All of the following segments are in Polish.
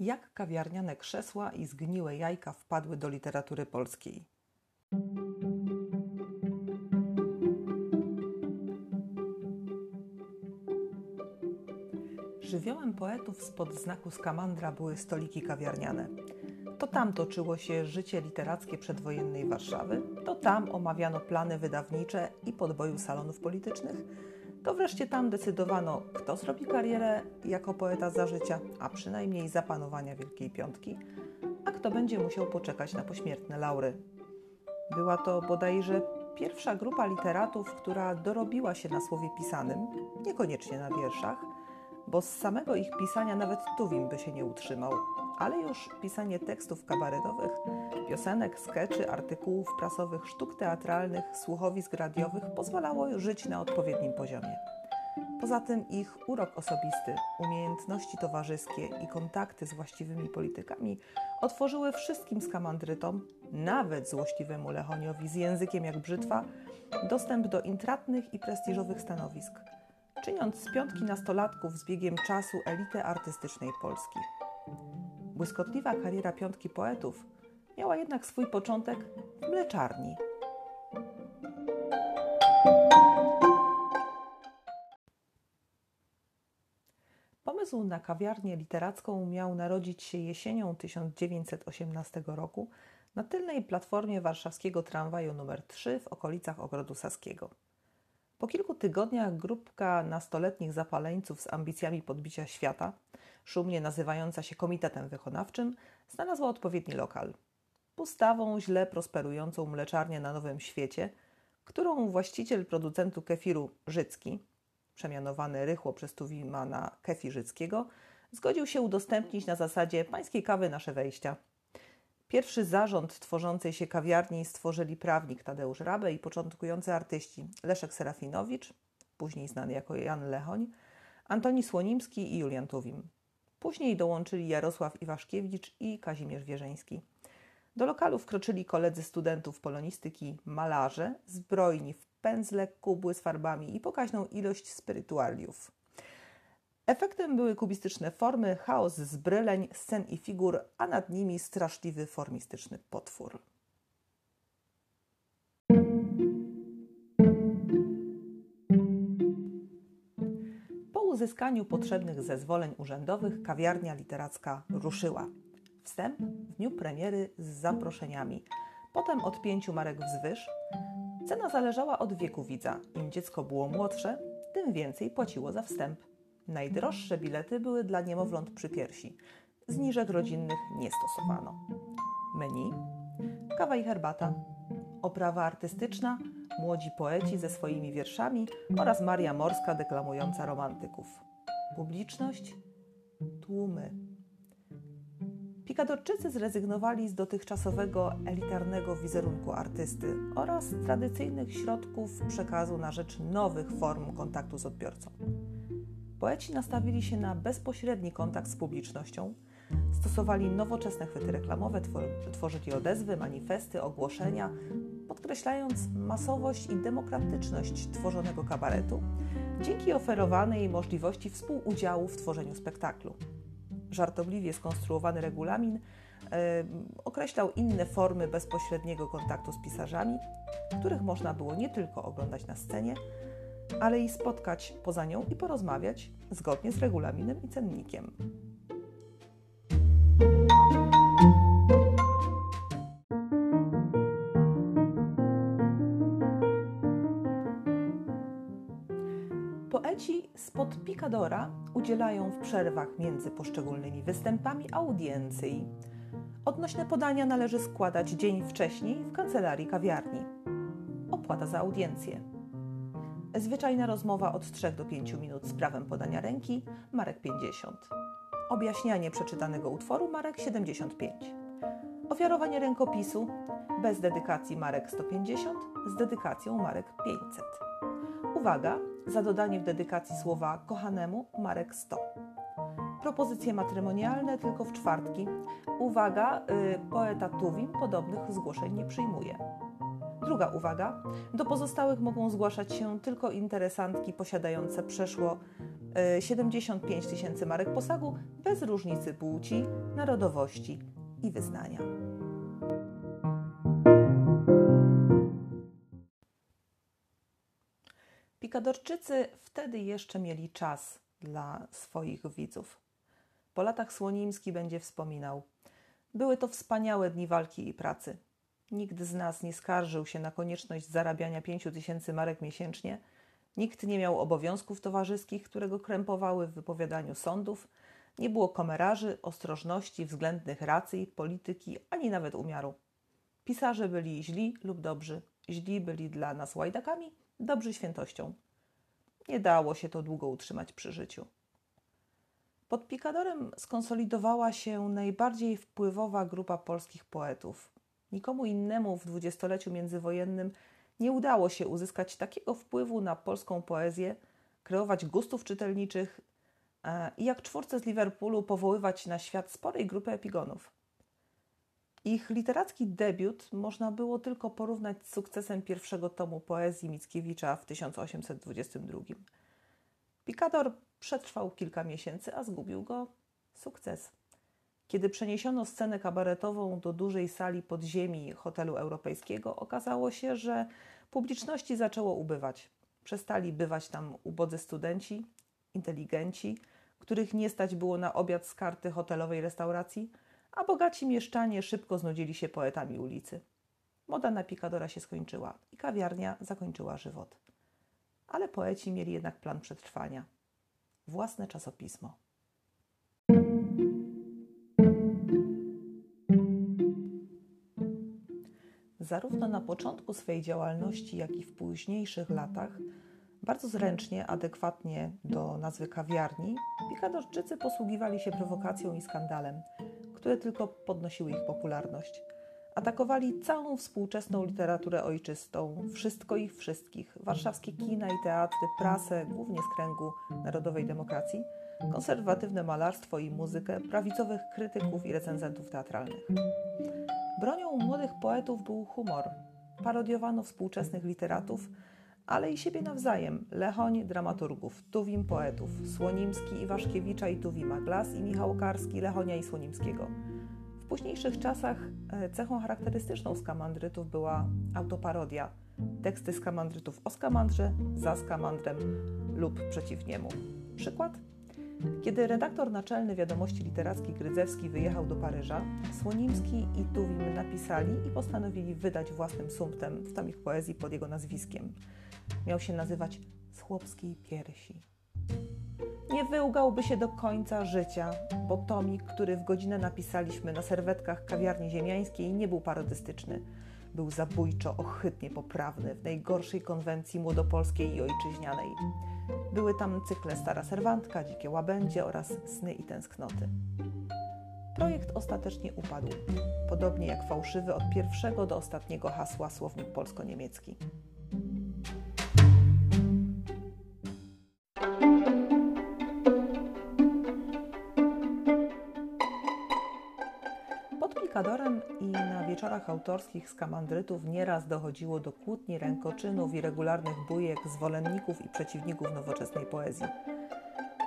Jak kawiarniane krzesła i zgniłe jajka wpadły do literatury polskiej. Żywiołem poetów spod znaku skamandra były stoliki kawiarniane. To tam toczyło się życie literackie przedwojennej Warszawy, to tam omawiano plany wydawnicze i podboju salonów politycznych, to wreszcie tam decydowano, kto zrobi karierę jako poeta za życia, a przynajmniej za panowania Wielkiej Piątki, a kto będzie musiał poczekać na pośmiertne laury. Była to bodajże pierwsza grupa literatów, która dorobiła się na słowie pisanym, niekoniecznie na wierszach, bo z samego ich pisania nawet Tuwim by się nie utrzymał, ale już pisanie tekstów kabaretowych, piosenek, skeczy, artykułów prasowych, sztuk teatralnych, słuchowisk radiowych pozwalało żyć na odpowiednim poziomie. Poza tym ich urok osobisty, umiejętności towarzyskie i kontakty z właściwymi politykami otworzyły wszystkim skamandrytom, nawet złośliwemu Lechoniowi z językiem jak brzytwa, dostęp do intratnych i prestiżowych stanowisk, czyniąc z piątki nastolatków z biegiem czasu elitę artystycznej Polski. Błyskotliwa kariera piątki poetów miała jednak swój początek w mleczarni. Pomysł na kawiarnię literacką miał narodzić się jesienią 1918 roku na tylnej platformie warszawskiego tramwaju nr 3 w okolicach Ogrodu Saskiego. Po kilku tygodniach grupka nastoletnich zapaleńców z ambicjami podbicia świata, szumnie nazywająca się Komitetem Wykonawczym, znalazła odpowiedni lokal. Pustawą, źle prosperującą mleczarnię na Nowym Świecie, którą właściciel producentu kefiru Życki, przemianowany rychło przez Tuwima na kefi Życkiego, zgodził się udostępnić na zasadzie pańskiej kawy nasze wejścia – Pierwszy zarząd tworzącej się kawiarni stworzyli prawnik Tadeusz Rabę i początkujący artyści Leszek Serafinowicz, później znany jako Jan Lechoń, Antoni Słonimski i Julian Tuwim. Później dołączyli Jarosław Iwaszkiewicz i Kazimierz Wierzeński. Do lokalu wkroczyli koledzy studentów polonistyki malarze, zbrojni w pędzle, kubły z farbami i pokaźną ilość spirytualiów. Efektem były kubistyczne formy, chaos zbryleń, scen i figur, a nad nimi straszliwy formistyczny potwór. Po uzyskaniu potrzebnych zezwoleń urzędowych kawiarnia literacka ruszyła. Wstęp w dniu premiery z zaproszeniami, potem od pięciu marek wzwyż. Cena zależała od wieku widza. Im dziecko było młodsze, tym więcej płaciło za wstęp. Najdroższe bilety były dla niemowląt przy piersi. Zniżek rodzinnych nie stosowano. Menu, kawa i herbata, oprawa artystyczna, młodzi poeci ze swoimi wierszami oraz Maria Morska deklamująca romantyków. Publiczność, tłumy. Pikadorczycy zrezygnowali z dotychczasowego elitarnego wizerunku artysty oraz tradycyjnych środków przekazu na rzecz nowych form kontaktu z odbiorcą. Poeci nastawili się na bezpośredni kontakt z publicznością, stosowali nowoczesne chwyty reklamowe, tworzyli odezwy, manifesty, ogłoszenia, podkreślając masowość i demokratyczność tworzonego kabaretu dzięki oferowanej możliwości współudziału w tworzeniu spektaklu. Żartobliwie skonstruowany regulamin e, określał inne formy bezpośredniego kontaktu z pisarzami, których można było nie tylko oglądać na scenie, ale i spotkać poza nią i porozmawiać zgodnie z regulaminem i cennikiem. Poeci spod Picadora udzielają w przerwach między poszczególnymi występami audiencji. Odnośne podania należy składać dzień wcześniej w kancelarii kawiarni. Opłata za audiencję Zwyczajna rozmowa od 3 do 5 minut z prawem podania ręki, Marek 50. Objaśnianie przeczytanego utworu, Marek 75. Ofiarowanie rękopisu, bez dedykacji Marek 150, z dedykacją Marek 500. Uwaga, za dodanie w dedykacji słowa kochanemu Marek 100. Propozycje matrymonialne tylko w czwartki. Uwaga, yy, poeta Tuwim podobnych zgłoszeń nie przyjmuje. Druga uwaga. Do pozostałych mogą zgłaszać się tylko interesantki posiadające przeszło 75 e, tysięcy marek posagu bez różnicy płci, narodowości i wyznania. Pikadorczycy wtedy jeszcze mieli czas dla swoich widzów. Po latach Słonimski będzie wspominał: Były to wspaniałe dni walki i pracy. Nikt z nas nie skarżył się na konieczność zarabiania pięciu tysięcy marek miesięcznie. Nikt nie miał obowiązków towarzyskich, które go krępowały w wypowiadaniu sądów. Nie było komerarzy, ostrożności, względnych racji, polityki, ani nawet umiaru. Pisarze byli źli lub dobrzy. Źli byli dla nas łajdakami, dobrzy świętością. Nie dało się to długo utrzymać przy życiu. Pod Pikadorem skonsolidowała się najbardziej wpływowa grupa polskich poetów. Nikomu innemu w dwudziestoleciu międzywojennym nie udało się uzyskać takiego wpływu na polską poezję, kreować gustów czytelniczych e, i jak czwórce z Liverpoolu powoływać na świat sporej grupy epigonów. Ich literacki debiut można było tylko porównać z sukcesem pierwszego tomu poezji Mickiewicza w 1822. Pikador przetrwał kilka miesięcy, a zgubił go sukces. Kiedy przeniesiono scenę kabaretową do dużej sali podziemi hotelu europejskiego, okazało się, że publiczności zaczęło ubywać. Przestali bywać tam ubodzy studenci, inteligenci, których nie stać było na obiad z karty hotelowej restauracji, a bogaci mieszczanie szybko znudzili się poetami ulicy. Moda na pikadora się skończyła i kawiarnia zakończyła żywot. Ale poeci mieli jednak plan przetrwania własne czasopismo. Zarówno na początku swej działalności, jak i w późniejszych latach, bardzo zręcznie, adekwatnie do nazwy kawiarni, pikadorczycy posługiwali się prowokacją i skandalem, które tylko podnosiły ich popularność. Atakowali całą współczesną literaturę ojczystą, wszystko i wszystkich, warszawskie kina i teatry, prasę, głównie z kręgu narodowej demokracji, konserwatywne malarstwo i muzykę, prawicowych krytyków i recenzentów teatralnych. Bronią młodych poetów był humor. Parodiowano współczesnych literatów, ale i siebie nawzajem. Lechoń dramaturgów, Tuwim poetów, Słonimski, Iwaszkiewicza i Tuwima, Glas i Michał Karski, Lechonia i Słonimskiego – późniejszych czasach e, cechą charakterystyczną skamandrytów była autoparodia. Teksty skamandrytów o skamandrze, za skamandrem lub przeciw niemu. Przykład? Kiedy redaktor naczelny wiadomości literackich Grydzewski wyjechał do Paryża, Słonimski i Tuwim napisali i postanowili wydać własnym sumptem w tomik poezji pod jego nazwiskiem. Miał się nazywać Z chłopskiej piersi nie wyłgałby się do końca życia, bo tomik, który w godzinę napisaliśmy na serwetkach kawiarni ziemiańskiej, nie był parodystyczny. Był zabójczo, ohydnie poprawny, w najgorszej konwencji młodopolskiej i ojczyźnianej. Były tam cykle Stara Serwantka, Dzikie Łabędzie oraz Sny i Tęsknoty. Projekt ostatecznie upadł, podobnie jak fałszywy od pierwszego do ostatniego hasła słownik polsko-niemiecki. Kadorem i na wieczorach autorskich skamandrytów nieraz dochodziło do kłótni, rękoczynów i regularnych bujek zwolenników i przeciwników nowoczesnej poezji.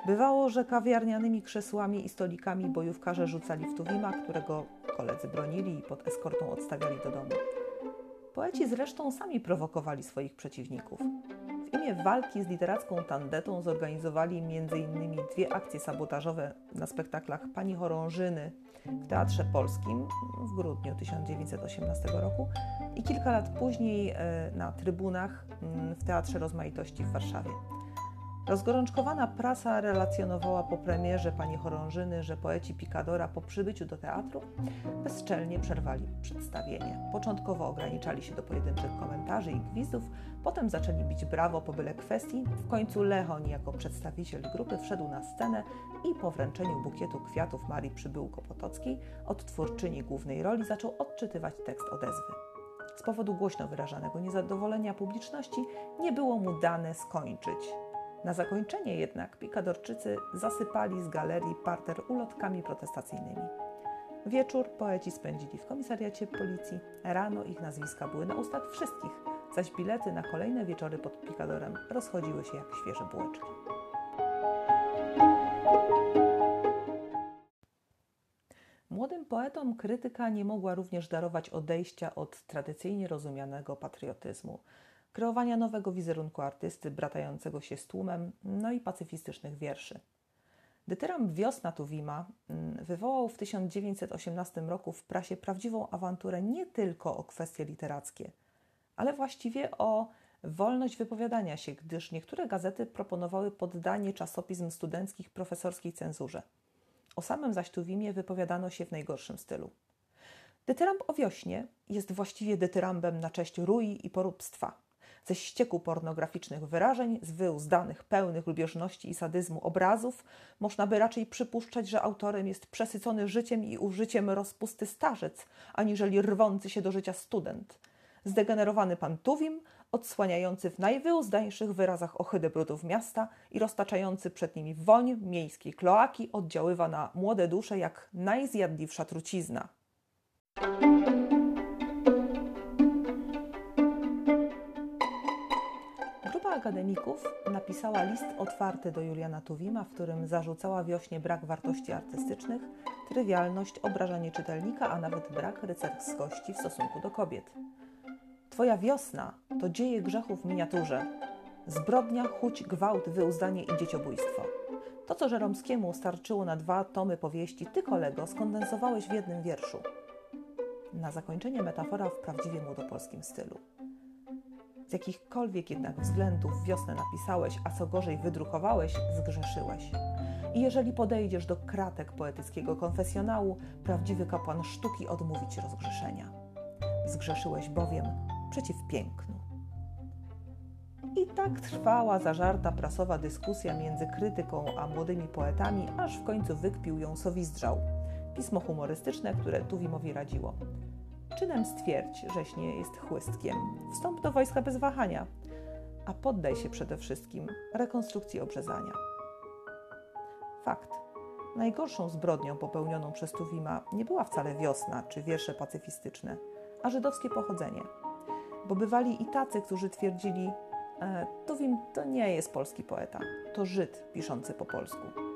Bywało, że kawiarnianymi krzesłami i stolikami bojówkarze rzucali w Tuwima, którego koledzy bronili i pod eskortą odstawiali do domu. Poeci zresztą sami prowokowali swoich przeciwników. W imię walki z literacką tandetą zorganizowali m.in. dwie akcje sabotażowe na spektaklach Pani Chorążyny w Teatrze Polskim w grudniu 1918 roku i kilka lat później e, na trybunach w Teatrze Rozmaitości w Warszawie. Rozgorączkowana prasa relacjonowała po premierze pani Chorążyny, że poeci Picadora po przybyciu do teatru bezczelnie przerwali przedstawienie. Początkowo ograniczali się do pojedynczych komentarzy i gwizdów, potem zaczęli bić brawo po byle kwestii. W końcu Lechoń jako przedstawiciel grupy wszedł na scenę i po wręczeniu bukietu kwiatów Marii Przybyłko-Potockiej, odtwórczyni głównej roli, zaczął odczytywać tekst odezwy. Z powodu głośno wyrażanego niezadowolenia publiczności nie było mu dane skończyć na zakończenie jednak pikadorczycy zasypali z galerii parter ulotkami protestacyjnymi. Wieczór poeci spędzili w komisariacie policji. Rano ich nazwiska były na ustach wszystkich, zaś bilety na kolejne wieczory pod Pikadorem rozchodziły się jak świeże bułeczki. Młodym poetom krytyka nie mogła również darować odejścia od tradycyjnie rozumianego patriotyzmu, kreowania nowego wizerunku artysty bratającego się z tłumem, no i pacyfistycznych wierszy. Dytyramb Wiosna Tuwima mm, wywołał w 1918 roku w prasie prawdziwą awanturę nie tylko o kwestie literackie, ale właściwie o wolność wypowiadania się, gdyż niektóre gazety proponowały poddanie czasopism studenckich profesorskiej cenzurze. O samym zaś Tuwimie wypowiadano się w najgorszym stylu. Dytyramb o wiośnie jest właściwie dytyrambem na cześć rui i poróbstwa, ze ścieku pornograficznych wyrażeń, z wyuzdanych, pełnych lubieżności i sadyzmu obrazów, można by raczej przypuszczać, że autorem jest przesycony życiem i użyciem rozpusty starzec, aniżeli rwący się do życia student. Zdegenerowany pan Tuwim, odsłaniający w najwyuzdańszych wyrazach ohydę brudów miasta i roztaczający przed nimi woń miejskiej kloaki, oddziaływa na młode dusze jak najzjadliwsza trucizna. Akademików napisała list otwarty do Juliana Tuwima, w którym zarzucała wiośnie brak wartości artystycznych, trywialność, obrażanie czytelnika, a nawet brak rycerskości w stosunku do kobiet. Twoja wiosna to dzieje grzechów w miniaturze. Zbrodnia, chuć, gwałt, wyuzdanie i dzieciobójstwo. To, co Żeromskiemu starczyło na dwa tomy powieści, ty, kolego, skondensowałeś w jednym wierszu. Na zakończenie metafora w prawdziwie młodopolskim stylu z jakichkolwiek jednak względów wiosnę napisałeś, a co gorzej wydrukowałeś, zgrzeszyłeś. I jeżeli podejdziesz do kratek poetyckiego konfesjonału, prawdziwy kapłan sztuki odmówi ci rozgrzeszenia. Zgrzeszyłeś bowiem przeciw pięknu. I tak trwała zażarta prasowa dyskusja między krytyką a młodymi poetami, aż w końcu wykpił ją Sowizdrzał, pismo humorystyczne, które Tuwimowi radziło. Czynem stwierdź, żeś nie jest chłystkiem. Wstąp do wojska bez wahania, a poddaj się przede wszystkim rekonstrukcji obrzezania. Fakt. Najgorszą zbrodnią popełnioną przez Tuwima nie była wcale wiosna czy wiersze pacyfistyczne, a żydowskie pochodzenie. Bo bywali i tacy, którzy twierdzili, e, Tuwim to nie jest polski poeta, to Żyd piszący po polsku.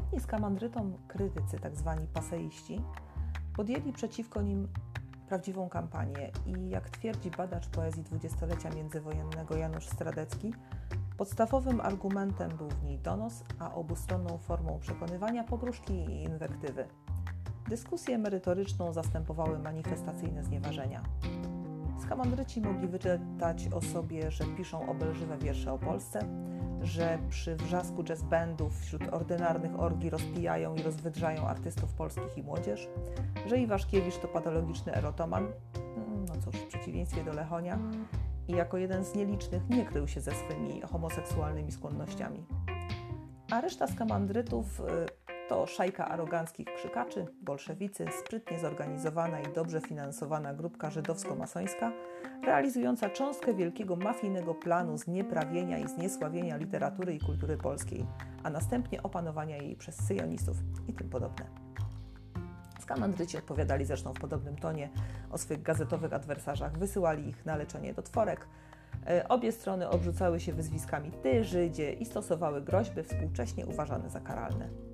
Niechętni skamandrytom krytycy, tak zwani paseiści, podjęli przeciwko nim prawdziwą kampanię i jak twierdzi badacz poezji dwudziestolecia międzywojennego Janusz Stradecki, podstawowym argumentem był w niej donos, a obustronną formą przekonywania pogróżki i inwektywy. Dyskusję merytoryczną zastępowały manifestacyjne znieważenia. Skamandryci mogli wyczytać o sobie, że piszą obelżywe wiersze o Polsce, że przy wrzasku jazz bandów wśród ordynarnych orgii rozpijają i rozwydrzają artystów polskich i młodzież, że Iwaszkiewicz to patologiczny erotoman, mm, no cóż, w przeciwieństwie do Lechonia, i jako jeden z nielicznych nie krył się ze swymi homoseksualnymi skłonnościami. A reszta skamandrytów to szajka aroganckich krzykaczy, bolszewicy, sprytnie zorganizowana i dobrze finansowana grupka żydowsko-masońska, realizująca cząstkę wielkiego mafijnego planu znieprawienia i zniesławienia literatury i kultury polskiej, a następnie opanowania jej przez syjonistów i tym podobne. Skamandryci odpowiadali zresztą w podobnym tonie o swych gazetowych adwersarzach, wysyłali ich na leczenie do tworek. E, obie strony obrzucały się wyzwiskami ty, Żydzie i stosowały groźby współcześnie uważane za karalne.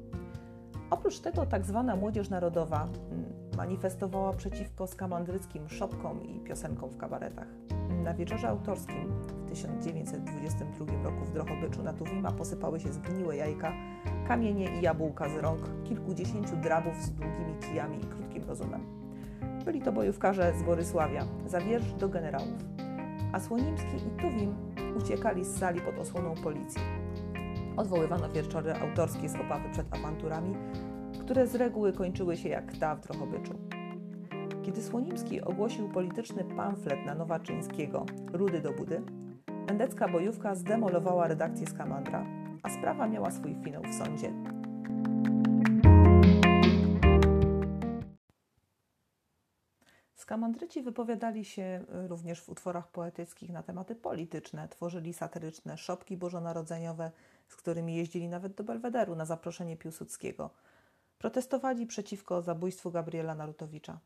Oprócz tego tak zwana młodzież narodowa mm, manifestowała przeciwko skamandryckim szopkom i piosenkom w kabaretach. Na wieczorze autorskim w 1922 roku w Drohobyczu na Tuwima posypały się zgniłe jajka, kamienie i jabłka z rąk kilkudziesięciu drabów z długimi kijami i krótkim rozumem. Byli to bojówkarze z Borysławia, za wiersz do generałów. A Słonimski i Tuwim uciekali z sali pod osłoną policji. Odwoływano wieczory autorskie z obawy przed awanturami, które z reguły kończyły się jak ta w Drohobyczu. Kiedy Słonimski ogłosił polityczny pamflet na Nowaczyńskiego Rudy do Budy, endecka bojówka zdemolowała redakcję Skamandra, a sprawa miała swój finał w sądzie. Skamandryci wypowiadali się również w utworach poetyckich na tematy polityczne, tworzyli satyryczne szopki bożonarodzeniowe, z którymi jeździli nawet do Belwederu na zaproszenie Piłsudskiego. Protestowali przeciwko zabójstwu Gabriela Narutowicza.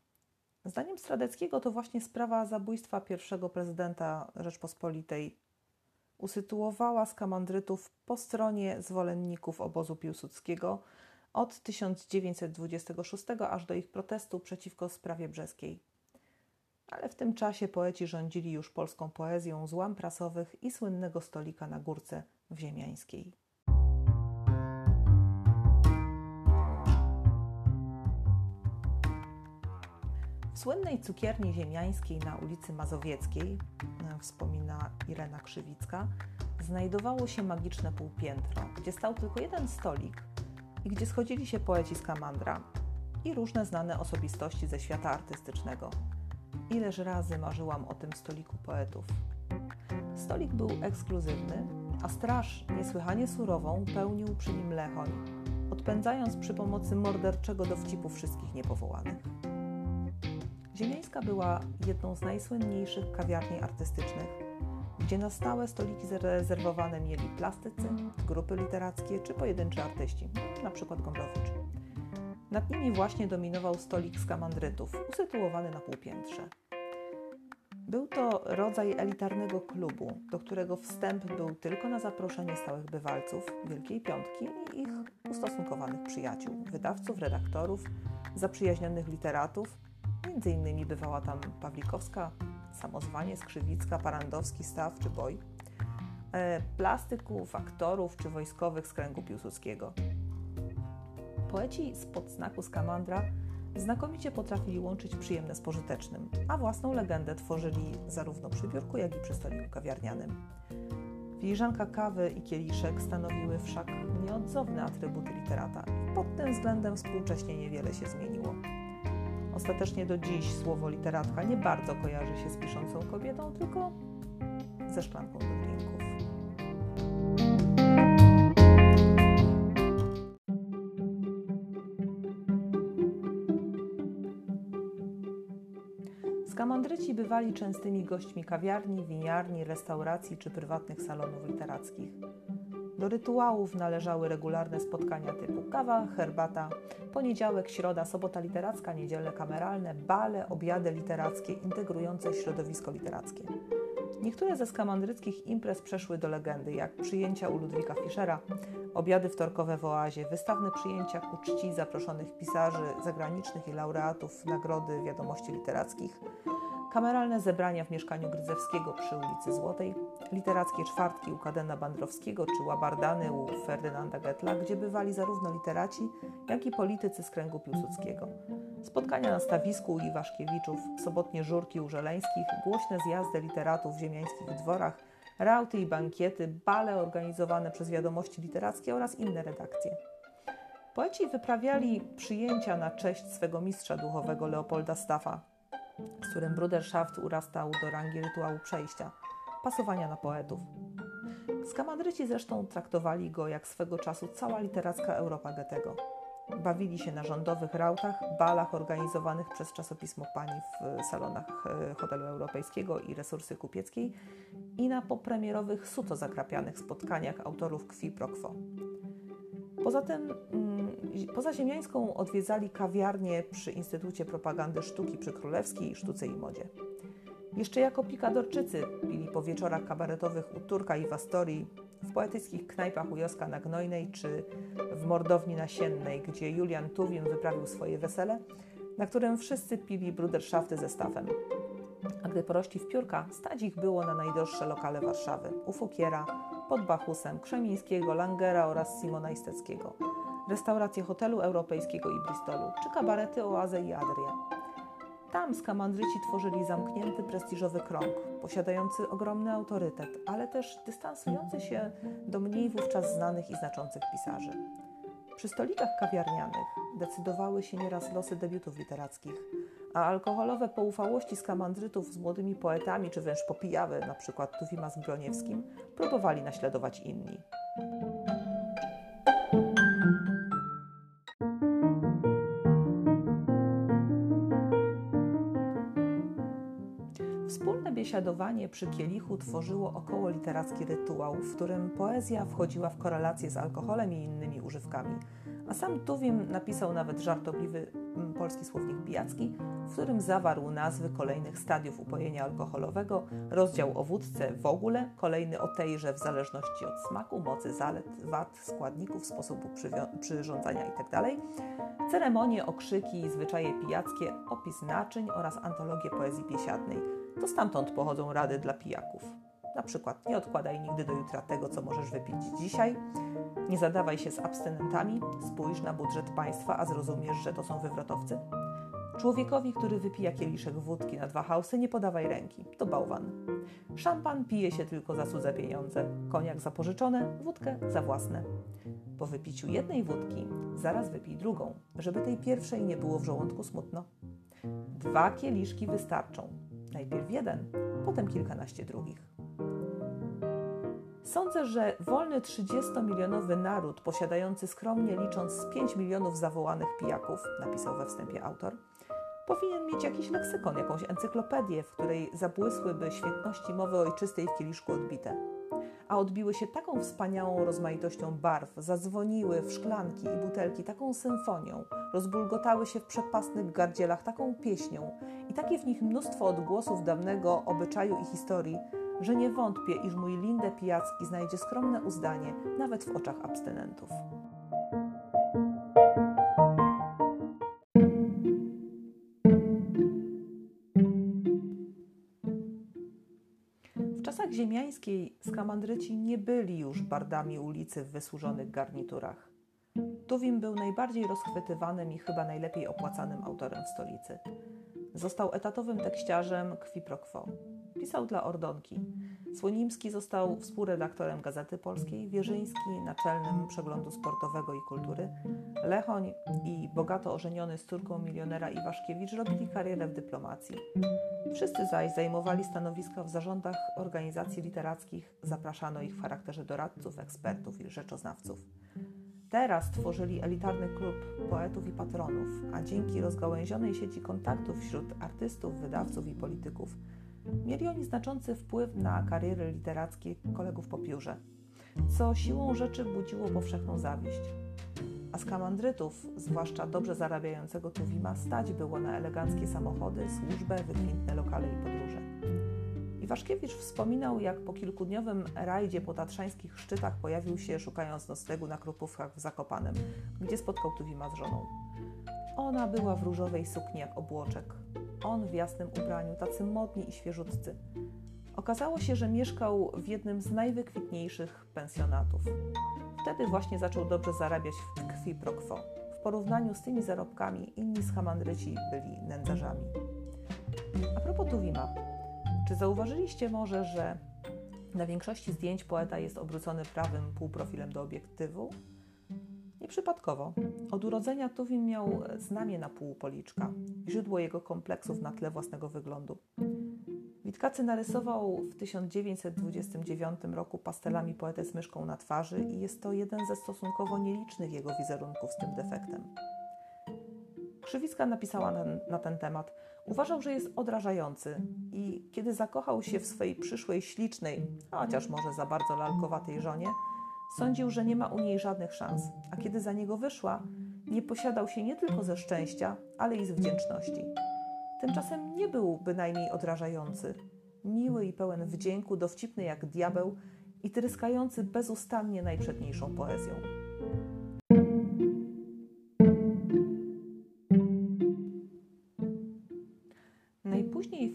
Zdaniem Stradeckiego to właśnie sprawa zabójstwa pierwszego prezydenta Rzeczpospolitej usytuowała skamandrytów po stronie zwolenników obozu Piłsudskiego od 1926 aż do ich protestu przeciwko sprawie brzeskiej. Ale w tym czasie poeci rządzili już polską poezją z łam prasowych i słynnego stolika na górce w Ziemiańskiej. W słynnej cukierni ziemiańskiej na ulicy Mazowieckiej, e, wspomina Irena Krzywicka, znajdowało się magiczne półpiętro, gdzie stał tylko jeden stolik i gdzie schodzili się poeci z Kamandra i różne znane osobistości ze świata artystycznego. Ileż razy marzyłam o tym stoliku poetów. Stolik był ekskluzywny, a straż niesłychanie surową pełnił przy nim Lechoń, odpędzając przy pomocy morderczego dowcipu wszystkich niepowołanych. Ziemiańska była jedną z najsłynniejszych kawiarni artystycznych, gdzie na stałe stoliki zarezerwowane mieli plastycy, grupy literackie czy pojedynczy artyści, np. Gombrowicz. Nad nimi właśnie dominował stolik z kamandrytów, usytuowany na półpiętrze. Był to rodzaj elitarnego klubu, do którego wstęp był tylko na zaproszenie stałych bywalców Wielkiej Piątki i ich ustosunkowanych przyjaciół, wydawców, redaktorów, zaprzyjaźnionych literatów. Między innymi bywała tam Pawlikowska, Samozwanie, Skrzywicka, Parandowski, Staw czy Boj, e, plastyków, aktorów czy wojskowych z kręgu Piłsudskiego. Poeci z podznaku Skamandra Znakomicie potrafili łączyć przyjemne z pożytecznym, a własną legendę tworzyli zarówno przy biurku, jak i przy stoliku kawiarnianym. Filiżanka kawy i kieliszek stanowiły wszak nieodzowne atrybuty literata i pod tym względem współcześnie niewiele się zmieniło. Ostatecznie do dziś słowo literatka nie bardzo kojarzy się z piszącą kobietą, tylko ze szklanką do Skamandryci bywali częstymi gośćmi kawiarni, winiarni, restauracji czy prywatnych salonów literackich. Do rytuałów należały regularne spotkania typu kawa, herbata, poniedziałek, środa, sobota literacka, niedziele kameralne, bale, obiady literackie integrujące środowisko literackie. Niektóre ze skamandryckich imprez przeszły do legendy, jak przyjęcia u Ludwika Fischera, obiady wtorkowe w oazie, wystawne przyjęcia ku czci zaproszonych pisarzy zagranicznych i laureatów Nagrody Wiadomości Literackich, kameralne zebrania w mieszkaniu Gryzewskiego przy ulicy Złotej, literackie czwartki u Kadena Bandrowskiego czy łabardany u Ferdynanda Getla, gdzie bywali zarówno literaci, jak i politycy z kręgu Piłsudskiego. Spotkania na stawisku u Iwaszkiewiczów, sobotnie żurki u Żeleńskich, głośne zjazdy literatów w ziemiańskich dworach, rauty i bankiety, bale organizowane przez wiadomości literackie oraz inne redakcje. Poeci wyprawiali przyjęcia na cześć swego mistrza duchowego Leopolda Staffa, z którym Bruderschaft urastał do rangi rytuału przejścia, pasowania na poetów. Skamandryci zresztą traktowali go jak swego czasu cała literacka Europa Goethego. Bawili się na rządowych rautach, balach organizowanych przez czasopismo Pani w salonach e, hotelu europejskiego i resursy kupieckiej i na popremierowych suto zakrapianych spotkaniach autorów Kwi Pro Quo. Poza tym, mm, poza ziemiańską odwiedzali kawiarnie przy Instytucie Propagandy Sztuki przy Królewskiej, Sztuce i Modzie. Jeszcze jako pikadorczycy pili po wieczorach kabaretowych u Turka i w Astorii, w poetyckich knajpach u Joska na Gnojnej czy w Mordowni Nasiennej, gdzie Julian Tuwim wyprawił swoje wesele, na którym wszyscy pili bruderszafty ze stawem. A gdy porośli w piórka, stać ich było na najdroższe lokale Warszawy, u Fukiera, pod Bachusem, Krzemińskiego, Langera oraz Simona Isteckiego, restauracje hotelu europejskiego i Bristolu, czy kabarety Oazę i Adrię. Tam skamandryci tworzyli zamknięty, prestiżowy krąg, posiadający ogromny autorytet, ale też dystansujący się do mniej wówczas znanych i znaczących pisarzy. Przy stolikach kawiarnianych decydowały się nieraz losy debiutów literackich, a alkoholowe poufałości skamandrytów z młodymi poetami, czy wręcz popijawy, np. Tuwima z Broniewskim, próbowali naśladować inni. biesiadowanie przy kielichu tworzyło około literacki rytuał, w którym poezja wchodziła w korelację z alkoholem i innymi używkami. A sam Tuwim napisał nawet żartobliwy mm, polski słownik pijacki, w którym zawarł nazwy kolejnych stadiów upojenia alkoholowego, rozdział o wódce w ogóle, kolejny o tejże w zależności od smaku, mocy, zalet, wad, składników, sposobu przyrządzania itd., tak ceremonie, okrzyki, zwyczaje pijackie, opis naczyń oraz antologię poezji biesiadnej. To stamtąd pochodzą rady dla pijaków. Na przykład nie odkładaj nigdy do jutra tego, co możesz wypić dzisiaj. Nie zadawaj się z abstynentami. Spójrz na budżet państwa, a zrozumiesz, że to są wywrotowcy. Człowiekowi, który wypija kieliszek wódki na dwa hausy, nie podawaj ręki. To bałwan. Szampan pije się tylko za cudze pieniądze. Koniak za pożyczone, wódkę za własne. Po wypiciu jednej wódki zaraz wypij drugą, żeby tej pierwszej nie było w żołądku smutno. Dwa kieliszki wystarczą. Najpierw jeden, potem kilkanaście drugich. Sądzę, że wolny 30-milionowy naród, posiadający skromnie licząc 5 milionów zawołanych pijaków, napisał we wstępie autor, powinien mieć jakiś leksykon, jakąś encyklopedię, w której zabłysłyby świetności mowy ojczystej w kieliszku odbite. A odbiły się taką wspaniałą rozmaitością barw, zadzwoniły w szklanki i butelki taką symfonią, rozbulgotały się w przepastnych gardzielach taką pieśnią i takie w nich mnóstwo odgłosów dawnego obyczaju i historii, że nie wątpię, iż mój Lindę Pijacki znajdzie skromne uzdanie nawet w oczach abstynentów. W czasach ziemiańskiej skamandryci nie byli już bardami ulicy w wysłużonych garniturach. Tuwim był najbardziej rozchwytywanym i chyba najlepiej opłacanym autorem w stolicy. Został etatowym tekściarzem Qui pro quo. Pisał dla Ordonki. Słonimski został współredaktorem Gazety Polskiej, Wierzyński naczelnym przeglądu sportowego i kultury. Lechoń i bogato ożeniony z córką milionera Iwaszkiewicz robili karierę w dyplomacji. Wszyscy zaś zajmowali stanowiska w zarządach organizacji literackich, zapraszano ich w charakterze doradców, ekspertów i rzeczoznawców. Teraz tworzyli elitarny klub poetów i patronów, a dzięki rozgałęzionej sieci kontaktów wśród artystów, wydawców i polityków mieli oni znaczący wpływ na kariery literackie kolegów po piórze, co siłą rzeczy budziło powszechną zawiść. A skamandrytów, zwłaszcza dobrze zarabiającego Tuwima, stać było na eleganckie samochody, służbę, wykwintne lokale i podróże. Iwaszkiewicz wspominał, jak po kilkudniowym rajdzie po tatrzańskich szczytach pojawił się, szukając noclegu na Krupówkach w Zakopanem, gdzie spotkał Tuwima z żoną. Ona była w różowej sukni jak obłoczek, on w jasnym ubraniu, tacy modni i świeżutcy. Okazało się, że mieszkał w jednym z najwykwitniejszych pensjonatów. Wtedy właśnie zaczął dobrze zarabiać w krwi pro quo. W porównaniu z tymi zarobkami inni schamandryci byli nędzarzami. A propos Tuwima, czy zauważyliście może, że na większości zdjęć poeta jest obrócony prawym półprofilem do obiektywu? Nieprzypadkowo. Od urodzenia Tuwim miał znamie na pół policzka, źródło jego kompleksów na tle własnego wyglądu. Witkacy narysował w 1929 roku pastelami poetę z myszką na twarzy i jest to jeden ze stosunkowo nielicznych jego wizerunków z tym defektem. Krzywicka napisała na, na ten temat – Uważał, że jest odrażający i kiedy zakochał się w swojej przyszłej ślicznej, chociaż może za bardzo lalkowatej żonie, sądził, że nie ma u niej żadnych szans, a kiedy za niego wyszła, nie posiadał się nie tylko ze szczęścia, ale i z wdzięczności. Tymczasem nie był bynajmniej odrażający. Miły i pełen wdzięku, dowcipny jak diabeł i tryskający bezustannie najprzedniejszą poezją.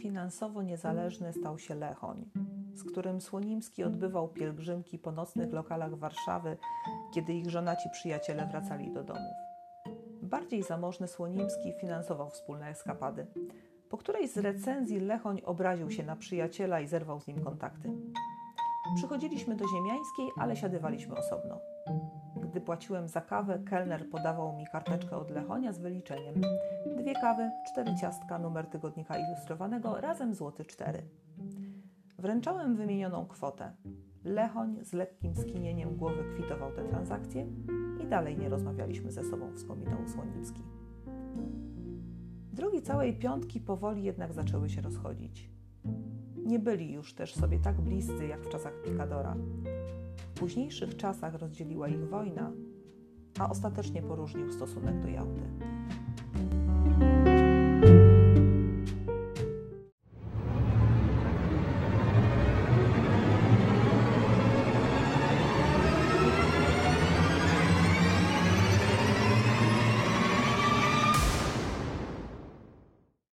finansowo niezależny stał się Lechoń, z którym Słonimski odbywał pielgrzymki po nocnych lokalach Warszawy, kiedy ich żonaci przyjaciele wracali do domów. Bardziej zamożny Słonimski finansował wspólne eskapady. Po której z recenzji Lechoń obraził się na przyjaciela i zerwał z nim kontakty. Przychodziliśmy do Ziemiańskiej, ale siadywaliśmy osobno. Gdy płaciłem za kawę, kelner podawał mi karteczkę od Lechonia z wyliczeniem. Dwie kawy, cztery ciastka, numer tygodnika ilustrowanego, razem złoty cztery. Wręczałem wymienioną kwotę. Lechoń z lekkim skinieniem głowy kwitował tę transakcję i dalej nie rozmawialiśmy ze sobą, wspominał Słonimski. Drogi całej piątki powoli jednak zaczęły się rozchodzić. Nie byli już też sobie tak bliscy jak w czasach Picadora. W późniejszych czasach rozdzieliła ich wojna, a ostatecznie poróżnił stosunek do Jałty.